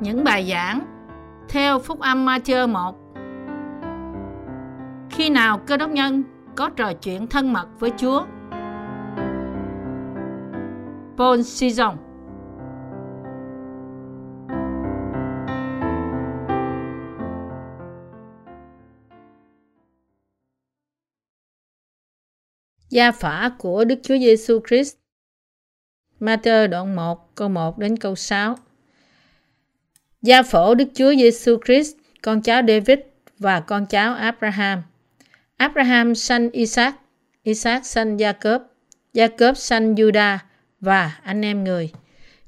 Những bài giảng theo Phúc âm Matthew 1 Khi nào cơ đốc nhân có trò chuyện thân mật với Chúa? Paul Sison Gia phả của Đức Chúa Giêsu Christ. Matthew đoạn 1 câu 1 đến câu 6 Gia phổ Đức Chúa Giêsu Christ, con cháu David và con cháu Abraham. Abraham sanh Isaac, Isaac sanh Jacob, Jacob sanh Judah và anh em người.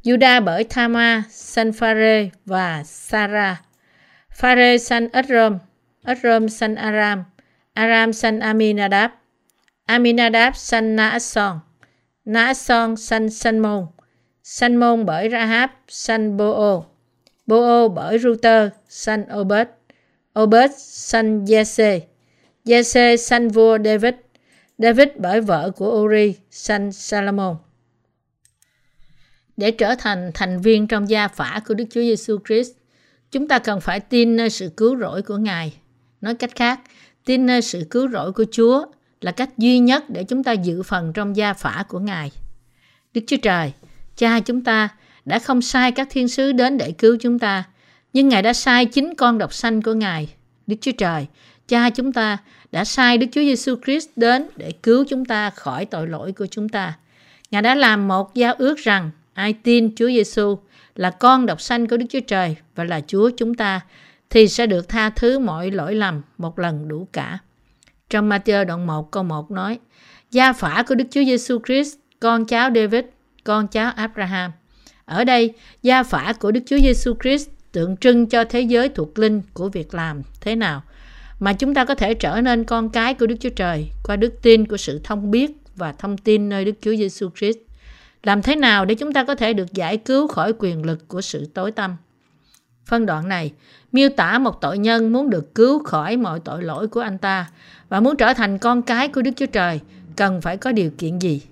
Judah bởi Thama sanh Phare và Sarah. Phare sanh Esrom, Esrom sanh Aram, Aram sanh Aminadab, Aminadab sanh Naasson, Naasson sanh Sanmon, Sanmon bởi Rahab sanh Boo, Boo bởi Router sanh Obed, Obed sanh Jesse, Jesse sanh vua David, David bởi vợ của Uri sanh Salomon. Để trở thành thành viên trong gia phả của Đức Chúa Giêsu Christ, chúng ta cần phải tin nơi sự cứu rỗi của Ngài. Nói cách khác, tin nơi sự cứu rỗi của Chúa là cách duy nhất để chúng ta giữ phần trong gia phả của Ngài. Đức Chúa Trời, Cha chúng ta đã không sai các thiên sứ đến để cứu chúng ta, nhưng Ngài đã sai chính con độc sanh của Ngài, Đức Chúa Trời. Cha chúng ta đã sai Đức Chúa Giêsu Christ đến để cứu chúng ta khỏi tội lỗi của chúng ta. Ngài đã làm một giao ước rằng ai tin Chúa Giêsu là con độc sanh của Đức Chúa Trời và là Chúa chúng ta thì sẽ được tha thứ mọi lỗi lầm một lần đủ cả. Trong Matthew đoạn 1 câu 1 nói, Gia phả của Đức Chúa Giêsu Christ, con cháu David, con cháu Abraham. Ở đây, gia phả của Đức Chúa Giêsu Christ tượng trưng cho thế giới thuộc linh của việc làm thế nào mà chúng ta có thể trở nên con cái của Đức Chúa Trời qua đức tin của sự thông biết và thông tin nơi Đức Chúa Giêsu Christ. Làm thế nào để chúng ta có thể được giải cứu khỏi quyền lực của sự tối tăm? Phân đoạn này miêu tả một tội nhân muốn được cứu khỏi mọi tội lỗi của anh ta và muốn trở thành con cái của Đức Chúa Trời cần phải có điều kiện gì?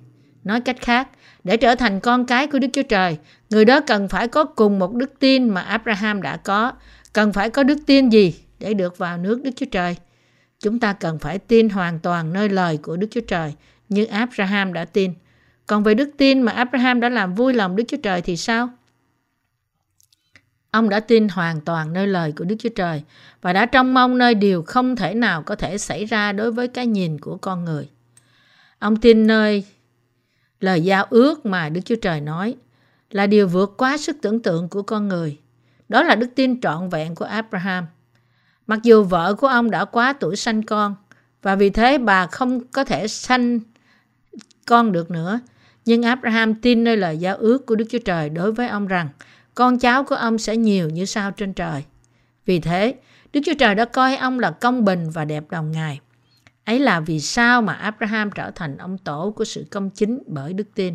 Nói cách khác, để trở thành con cái của Đức Chúa Trời, người đó cần phải có cùng một đức tin mà Abraham đã có. Cần phải có đức tin gì để được vào nước Đức Chúa Trời? Chúng ta cần phải tin hoàn toàn nơi lời của Đức Chúa Trời như Abraham đã tin. Còn về đức tin mà Abraham đã làm vui lòng Đức Chúa Trời thì sao? Ông đã tin hoàn toàn nơi lời của Đức Chúa Trời và đã trông mong nơi điều không thể nào có thể xảy ra đối với cái nhìn của con người. Ông tin nơi lời giao ước mà Đức Chúa Trời nói là điều vượt quá sức tưởng tượng của con người. Đó là đức tin trọn vẹn của Abraham. Mặc dù vợ của ông đã quá tuổi sanh con và vì thế bà không có thể sanh con được nữa, nhưng Abraham tin nơi lời giao ước của Đức Chúa Trời đối với ông rằng con cháu của ông sẽ nhiều như sao trên trời. Vì thế, Đức Chúa Trời đã coi ông là công bình và đẹp đồng Ngài. Ấy là vì sao mà Abraham trở thành ông tổ của sự công chính bởi đức tin.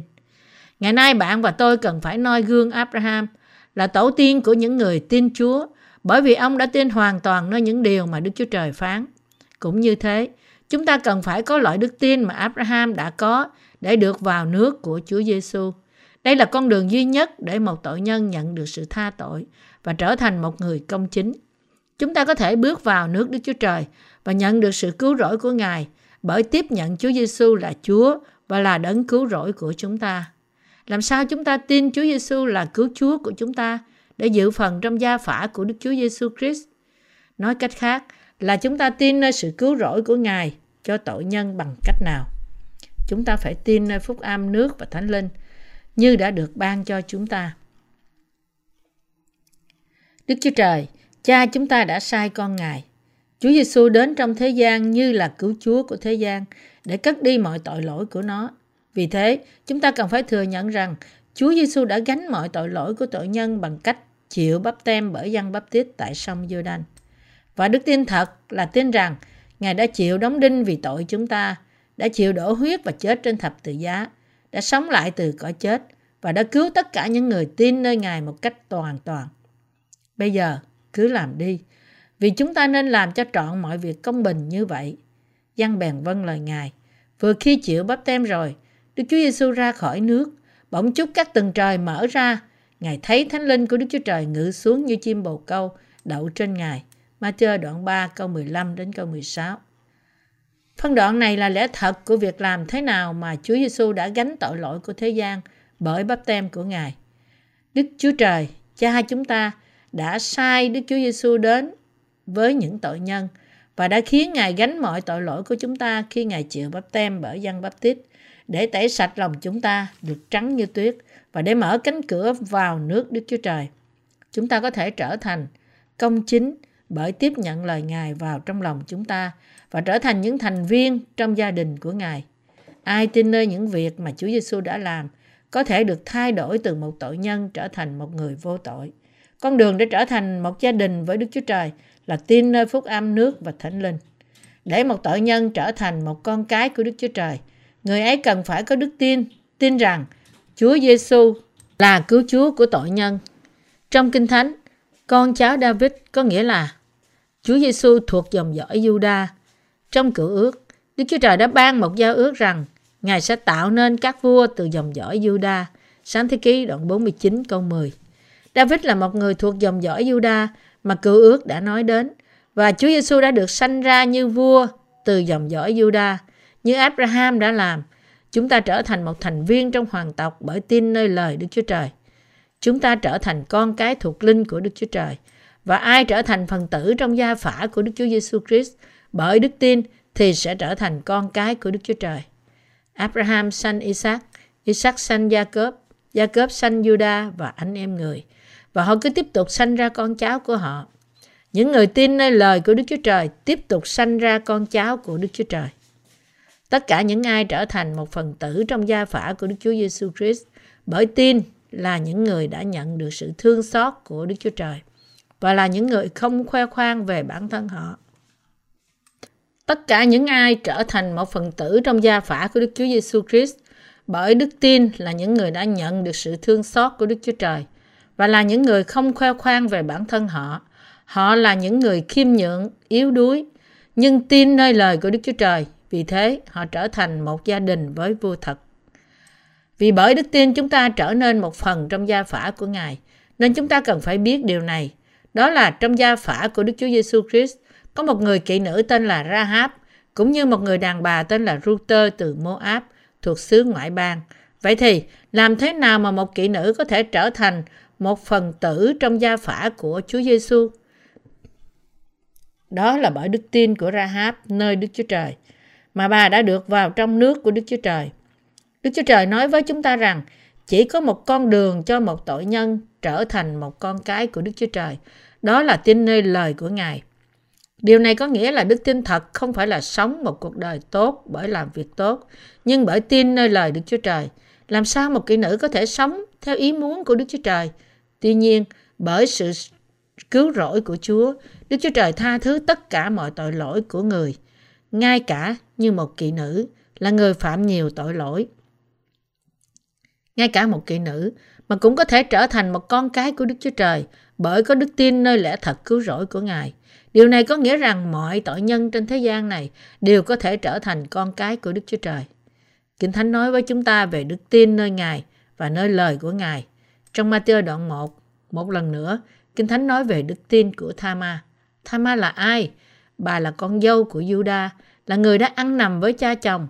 Ngày nay bạn và tôi cần phải noi gương Abraham là tổ tiên của những người tin Chúa bởi vì ông đã tin hoàn toàn nơi những điều mà Đức Chúa Trời phán. Cũng như thế, chúng ta cần phải có loại đức tin mà Abraham đã có để được vào nước của Chúa Giêsu. Đây là con đường duy nhất để một tội nhân nhận được sự tha tội và trở thành một người công chính. Chúng ta có thể bước vào nước Đức Chúa Trời và nhận được sự cứu rỗi của Ngài bởi tiếp nhận Chúa Giêsu là Chúa và là đấng cứu rỗi của chúng ta. Làm sao chúng ta tin Chúa Giêsu là cứu Chúa của chúng ta để dự phần trong gia phả của Đức Chúa Giêsu Christ? Nói cách khác là chúng ta tin nơi sự cứu rỗi của Ngài cho tội nhân bằng cách nào? Chúng ta phải tin nơi phúc âm nước và thánh linh như đã được ban cho chúng ta. Đức Chúa Trời, Cha chúng ta đã sai con Ngài. Chúa Giêsu đến trong thế gian như là cứu Chúa của thế gian để cất đi mọi tội lỗi của nó. Vì thế, chúng ta cần phải thừa nhận rằng Chúa Giêsu đã gánh mọi tội lỗi của tội nhân bằng cách chịu bắp tem bởi dân bắp tít tại sông giô đanh Và đức tin thật là tin rằng Ngài đã chịu đóng đinh vì tội chúng ta, đã chịu đổ huyết và chết trên thập tự giá, đã sống lại từ cõi chết và đã cứu tất cả những người tin nơi Ngài một cách toàn toàn. Bây giờ, cứ làm đi, vì chúng ta nên làm cho trọn mọi việc công bình như vậy. Giăng bèn vâng lời Ngài. Vừa khi chịu bắp tem rồi, Đức Chúa Giêsu ra khỏi nước, bỗng chúc các tầng trời mở ra. Ngài thấy thánh linh của Đức Chúa Trời ngự xuống như chim bồ câu đậu trên Ngài. Matthew đoạn 3 câu 15 đến câu 16. Phân đoạn này là lẽ thật của việc làm thế nào mà Chúa Giêsu đã gánh tội lỗi của thế gian bởi bắp tem của Ngài. Đức Chúa Trời, cha chúng ta đã sai Đức Chúa Giêsu đến với những tội nhân và đã khiến Ngài gánh mọi tội lỗi của chúng ta khi Ngài chịu bắp tem bởi dân bắp tít để tẩy sạch lòng chúng ta được trắng như tuyết và để mở cánh cửa vào nước Đức Chúa Trời. Chúng ta có thể trở thành công chính bởi tiếp nhận lời Ngài vào trong lòng chúng ta và trở thành những thành viên trong gia đình của Ngài. Ai tin nơi những việc mà Chúa Giêsu đã làm có thể được thay đổi từ một tội nhân trở thành một người vô tội. Con đường để trở thành một gia đình với Đức Chúa Trời là tin nơi phúc âm nước và thánh linh. Để một tội nhân trở thành một con cái của Đức Chúa Trời, người ấy cần phải có đức tin, tin rằng Chúa Giêsu là cứu Chúa của tội nhân. Trong Kinh Thánh, con cháu David có nghĩa là Chúa Giêsu thuộc dòng dõi Juda. Trong cựu ước, Đức Chúa Trời đã ban một giao ước rằng Ngài sẽ tạo nên các vua từ dòng dõi Juda. Sáng thế ký đoạn 49 câu 10. David là một người thuộc dòng dõi Juda mà cựu ước đã nói đến và Chúa Giêsu đã được sanh ra như vua từ dòng dõi Juda như Abraham đã làm. Chúng ta trở thành một thành viên trong hoàng tộc bởi tin nơi lời Đức Chúa Trời. Chúng ta trở thành con cái thuộc linh của Đức Chúa Trời. Và ai trở thành phần tử trong gia phả của Đức Chúa Giêsu Christ bởi đức tin thì sẽ trở thành con cái của Đức Chúa Trời. Abraham sanh Isaac, Isaac sanh Jacob, Jacob sanh Judah và anh em người. Và họ cứ tiếp tục sanh ra con cháu của họ. Những người tin nơi lời của Đức Chúa Trời tiếp tục sanh ra con cháu của Đức Chúa Trời. Tất cả những ai trở thành một phần tử trong gia phả của Đức Chúa Giêsu Christ bởi tin là những người đã nhận được sự thương xót của Đức Chúa Trời và là những người không khoe khoang về bản thân họ. Tất cả những ai trở thành một phần tử trong gia phả của Đức Chúa Giêsu Christ bởi đức tin là những người đã nhận được sự thương xót của Đức Chúa Trời và là những người không khoe khoang về bản thân họ. Họ là những người khiêm nhượng, yếu đuối, nhưng tin nơi lời của Đức Chúa Trời. Vì thế, họ trở thành một gia đình với vua thật. Vì bởi đức tin chúng ta trở nên một phần trong gia phả của Ngài, nên chúng ta cần phải biết điều này. Đó là trong gia phả của Đức Chúa Giêsu Christ có một người kỵ nữ tên là Rahab, cũng như một người đàn bà tên là Ruther từ Moab, thuộc xứ ngoại bang. Vậy thì, làm thế nào mà một kỵ nữ có thể trở thành một phần tử trong gia phả của Chúa Giêsu? Đó là bởi đức tin của Rahab nơi Đức Chúa Trời, mà bà đã được vào trong nước của Đức Chúa Trời. Đức Chúa Trời nói với chúng ta rằng chỉ có một con đường cho một tội nhân trở thành một con cái của Đức Chúa Trời. Đó là tin nơi lời của Ngài. Điều này có nghĩa là đức tin thật không phải là sống một cuộc đời tốt bởi làm việc tốt, nhưng bởi tin nơi lời Đức Chúa Trời. Làm sao một kỹ nữ có thể sống theo ý muốn của Đức Chúa Trời? Tuy nhiên, bởi sự cứu rỗi của Chúa, Đức Chúa Trời tha thứ tất cả mọi tội lỗi của người, ngay cả như một kỵ nữ là người phạm nhiều tội lỗi. Ngay cả một kỵ nữ mà cũng có thể trở thành một con cái của Đức Chúa Trời bởi có đức tin nơi lẽ thật cứu rỗi của Ngài. Điều này có nghĩa rằng mọi tội nhân trên thế gian này đều có thể trở thành con cái của Đức Chúa Trời. Kinh Thánh nói với chúng ta về đức tin nơi Ngài và nơi lời của Ngài. Trong Matthew đoạn 1, một lần nữa, Kinh Thánh nói về đức tin của Thama. Thama là ai? Bà là con dâu của Juda, là người đã ăn nằm với cha chồng.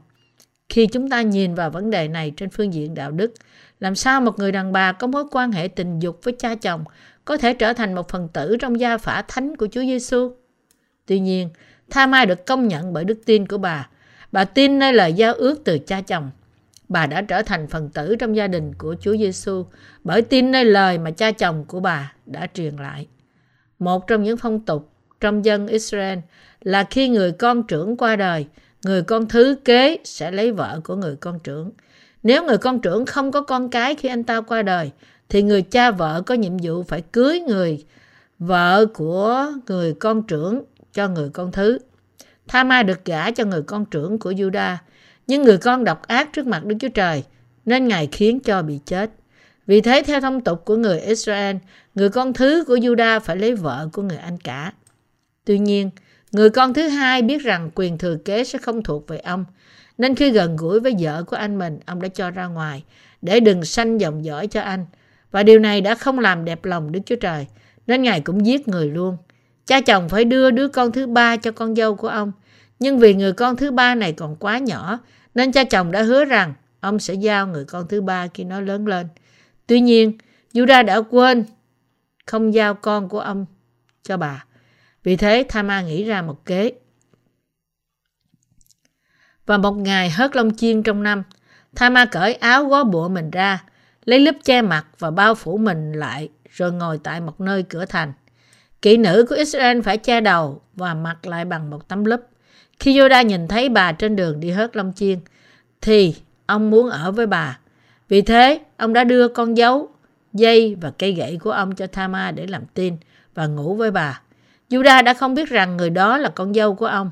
Khi chúng ta nhìn vào vấn đề này trên phương diện đạo đức, làm sao một người đàn bà có mối quan hệ tình dục với cha chồng có thể trở thành một phần tử trong gia phả thánh của Chúa Giêsu. Tuy nhiên, Tha Mai được công nhận bởi đức tin của bà. Bà tin nơi lời giao ước từ cha chồng. Bà đã trở thành phần tử trong gia đình của Chúa Giêsu bởi tin nơi lời mà cha chồng của bà đã truyền lại. Một trong những phong tục trong dân Israel là khi người con trưởng qua đời, người con thứ kế sẽ lấy vợ của người con trưởng. Nếu người con trưởng không có con cái khi anh ta qua đời, thì người cha vợ có nhiệm vụ phải cưới người vợ của người con trưởng cho người con thứ. Tha-ma được gả cho người con trưởng của Juda, nhưng người con độc ác trước mặt Đức Chúa Trời, nên Ngài khiến cho bị chết. Vì thế theo thông tục của người Israel, người con thứ của Juda phải lấy vợ của người anh cả. Tuy nhiên, người con thứ hai biết rằng quyền thừa kế sẽ không thuộc về ông, nên khi gần gũi với vợ của anh mình, ông đã cho ra ngoài để đừng sanh dòng dõi cho anh. Và điều này đã không làm đẹp lòng Đức Chúa Trời, nên Ngài cũng giết người luôn. Cha chồng phải đưa đứa con thứ ba cho con dâu của ông. Nhưng vì người con thứ ba này còn quá nhỏ, nên cha chồng đã hứa rằng ông sẽ giao người con thứ ba khi nó lớn lên. Tuy nhiên, Judah đã quên không giao con của ông cho bà. Vì thế, Thama nghĩ ra một kế. Và một ngày hớt lông chiên trong năm, Thama cởi áo gói bụa mình ra, lấy lớp che mặt và bao phủ mình lại, rồi ngồi tại một nơi cửa thành. Kỵ nữ của Israel phải che đầu và mặc lại bằng một tấm lớp. Khi Yoda nhìn thấy bà trên đường đi hớt lông chiên, thì ông muốn ở với bà. Vì thế, ông đã đưa con dấu, dây và cây gậy của ông cho Thama để làm tin và ngủ với bà. Yoda đã không biết rằng người đó là con dâu của ông.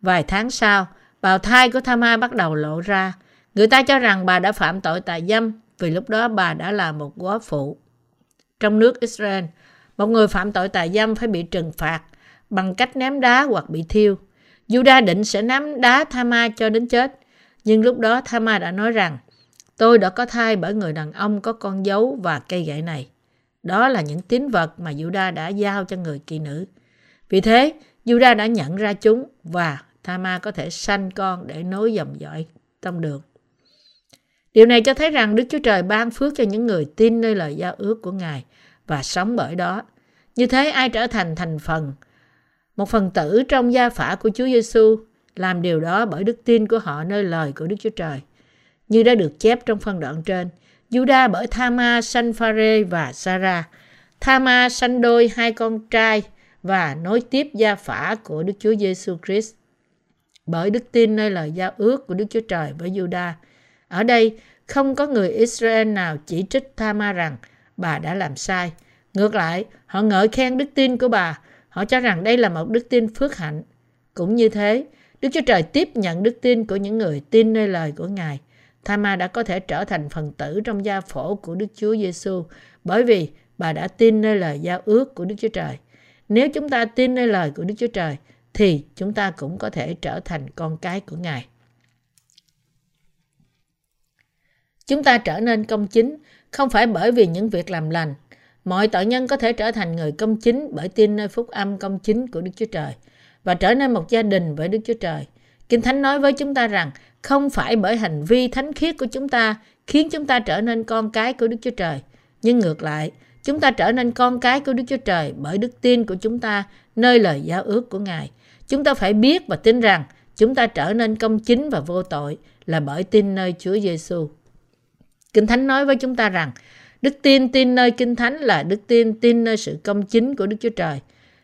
Vài tháng sau, bào thai của Thama bắt đầu lộ ra. Người ta cho rằng bà đã phạm tội tà dâm vì lúc đó bà đã là một góa phụ. Trong nước Israel, một người phạm tội tà dâm phải bị trừng phạt bằng cách ném đá hoặc bị thiêu. Juda định sẽ nắm đá Thama cho đến chết. Nhưng lúc đó Thama đã nói rằng tôi đã có thai bởi người đàn ông có con dấu và cây gậy này. Đó là những tín vật mà Juda đã giao cho người kỳ nữ. Vì thế, Juda đã nhận ra chúng và Thama có thể sanh con để nối dòng dõi tông đường. Điều này cho thấy rằng Đức Chúa Trời ban phước cho những người tin nơi lời giao ước của Ngài và sống bởi đó. Như thế ai trở thành thành phần, một phần tử trong gia phả của Chúa Giêsu làm điều đó bởi đức tin của họ nơi lời của Đức Chúa Trời. Như đã được chép trong phân đoạn trên, Juda bởi Thama sanh Phare và Sarah. Thama sanh đôi hai con trai và nối tiếp gia phả của Đức Chúa Giêsu Christ. Bởi đức tin nơi lời giao ước của Đức Chúa Trời với Juda. Ở đây, không có người Israel nào chỉ trích Thama rằng bà đã làm sai. Ngược lại, họ ngợi khen đức tin của bà. Họ cho rằng đây là một đức tin phước hạnh. Cũng như thế, Đức Chúa Trời tiếp nhận đức tin của những người tin nơi lời của Ngài. Thama đã có thể trở thành phần tử trong gia phổ của Đức Chúa Giêsu bởi vì bà đã tin nơi lời giao ước của Đức Chúa Trời. Nếu chúng ta tin nơi lời của Đức Chúa Trời thì chúng ta cũng có thể trở thành con cái của Ngài. Chúng ta trở nên công chính không phải bởi vì những việc làm lành. Mọi tội nhân có thể trở thành người công chính bởi tin nơi phúc âm công chính của Đức Chúa Trời và trở nên một gia đình với Đức Chúa Trời. Kinh Thánh nói với chúng ta rằng không phải bởi hành vi thánh khiết của chúng ta khiến chúng ta trở nên con cái của Đức Chúa Trời. Nhưng ngược lại, chúng ta trở nên con cái của Đức Chúa Trời bởi đức tin của chúng ta nơi lời giao ước của Ngài. Chúng ta phải biết và tin rằng chúng ta trở nên công chính và vô tội là bởi tin nơi Chúa Giêsu. Kinh Thánh nói với chúng ta rằng đức tin tin nơi Kinh Thánh là đức tin tin nơi sự công chính của Đức Chúa Trời.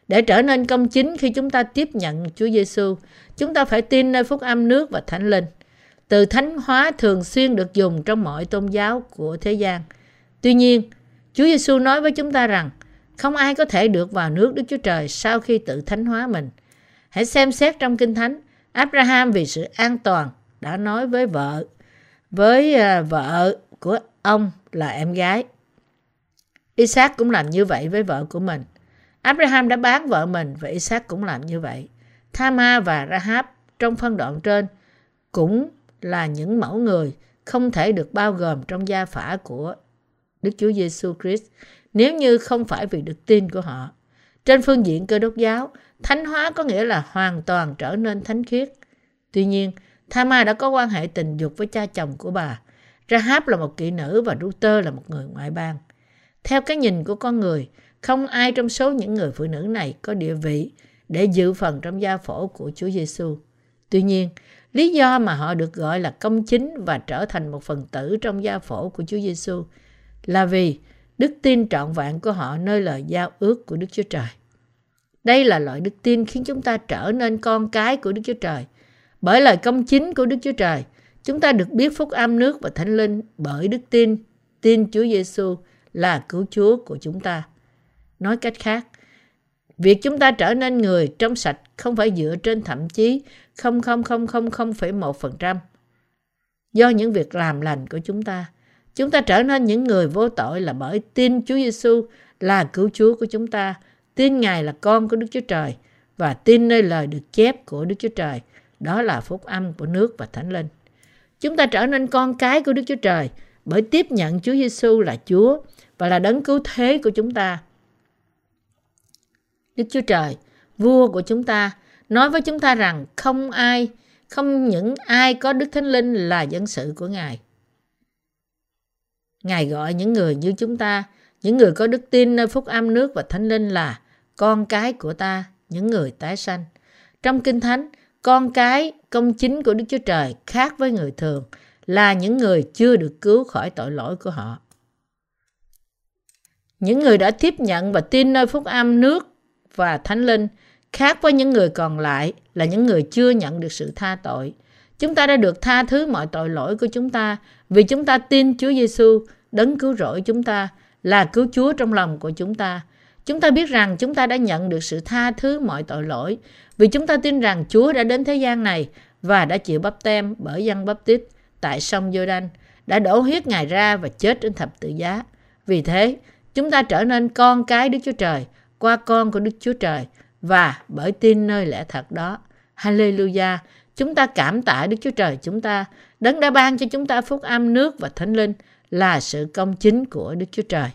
Để trở nên công chính khi chúng ta tiếp nhận Chúa Giêsu, chúng ta phải tin nơi phúc âm nước và thánh linh. Từ thánh hóa thường xuyên được dùng trong mọi tôn giáo của thế gian. Tuy nhiên, Chúa Giêsu nói với chúng ta rằng không ai có thể được vào nước Đức Chúa Trời sau khi tự thánh hóa mình. Hãy xem xét trong Kinh Thánh, Abraham vì sự an toàn đã nói với vợ, với à, vợ của ông là em gái. Isaac cũng làm như vậy với vợ của mình. Abraham đã bán vợ mình và Isaac cũng làm như vậy. Thama và Rahab trong phân đoạn trên cũng là những mẫu người không thể được bao gồm trong gia phả của Đức Chúa Giêsu Christ nếu như không phải vì đức tin của họ. Trên phương diện cơ đốc giáo, thánh hóa có nghĩa là hoàn toàn trở nên thánh khiết. Tuy nhiên, Thama đã có quan hệ tình dục với cha chồng của bà. Rahab là một kỹ nữ và Luther là một người ngoại bang. Theo cái nhìn của con người, không ai trong số những người phụ nữ này có địa vị để dự phần trong gia phổ của Chúa Giêsu. Tuy nhiên, lý do mà họ được gọi là công chính và trở thành một phần tử trong gia phổ của Chúa Giêsu là vì đức tin trọn vẹn của họ nơi lời giao ước của Đức Chúa Trời. Đây là loại đức tin khiến chúng ta trở nên con cái của Đức Chúa Trời. Bởi lời công chính của Đức Chúa Trời, chúng ta được biết phúc âm nước và thánh linh bởi đức tin, tin Chúa Giêsu là cứu Chúa của chúng ta. Nói cách khác, việc chúng ta trở nên người trong sạch không phải dựa trên thậm chí 0,0000,1% do những việc làm lành của chúng ta. Chúng ta trở nên những người vô tội là bởi tin Chúa Giêsu là cứu Chúa của chúng ta, tin Ngài là con của Đức Chúa Trời và tin nơi lời được chép của Đức Chúa Trời. Đó là phúc âm của nước và thánh linh. Chúng ta trở nên con cái của Đức Chúa Trời bởi tiếp nhận Chúa Giêsu là Chúa và là đấng cứu thế của chúng ta. Đức Chúa Trời, vua của chúng ta, nói với chúng ta rằng không ai, không những ai có Đức Thánh Linh là dân sự của Ngài. Ngài gọi những người như chúng ta, những người có đức tin nơi phúc âm nước và Thánh Linh là con cái của ta, những người tái sanh. Trong Kinh Thánh, con cái công chính của Đức Chúa Trời khác với người thường là những người chưa được cứu khỏi tội lỗi của họ. Những người đã tiếp nhận và tin nơi phúc âm nước và thánh linh khác với những người còn lại là những người chưa nhận được sự tha tội. Chúng ta đã được tha thứ mọi tội lỗi của chúng ta vì chúng ta tin Chúa Giêsu đấng cứu rỗi chúng ta, là cứu Chúa trong lòng của chúng ta. Chúng ta biết rằng chúng ta đã nhận được sự tha thứ mọi tội lỗi vì chúng ta tin rằng Chúa đã đến thế gian này và đã chịu bắp tem bởi dân bắp tít tại sông giô đanh đã đổ huyết Ngài ra và chết trên thập tự giá. Vì thế, chúng ta trở nên con cái Đức Chúa Trời qua con của Đức Chúa Trời và bởi tin nơi lẽ thật đó. Hallelujah! Chúng ta cảm tạ Đức Chúa Trời chúng ta, đấng đã ban cho chúng ta phúc âm nước và thánh linh là sự công chính của Đức Chúa Trời.